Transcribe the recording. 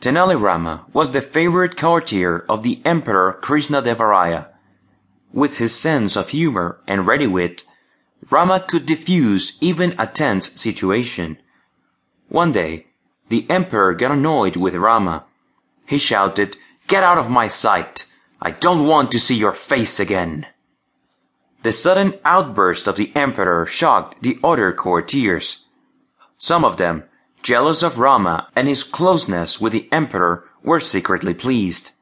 Tenali Rama was the favorite courtier of the Emperor Krishna Devaraya. With his sense of humor and ready wit, Rama could diffuse even a tense situation. One day, the Emperor got annoyed with Rama. He shouted, Get out of my sight! I don't want to see your face again! The sudden outburst of the Emperor shocked the other courtiers. Some of them, jealous of Rama and his closeness with the Emperor, were secretly pleased.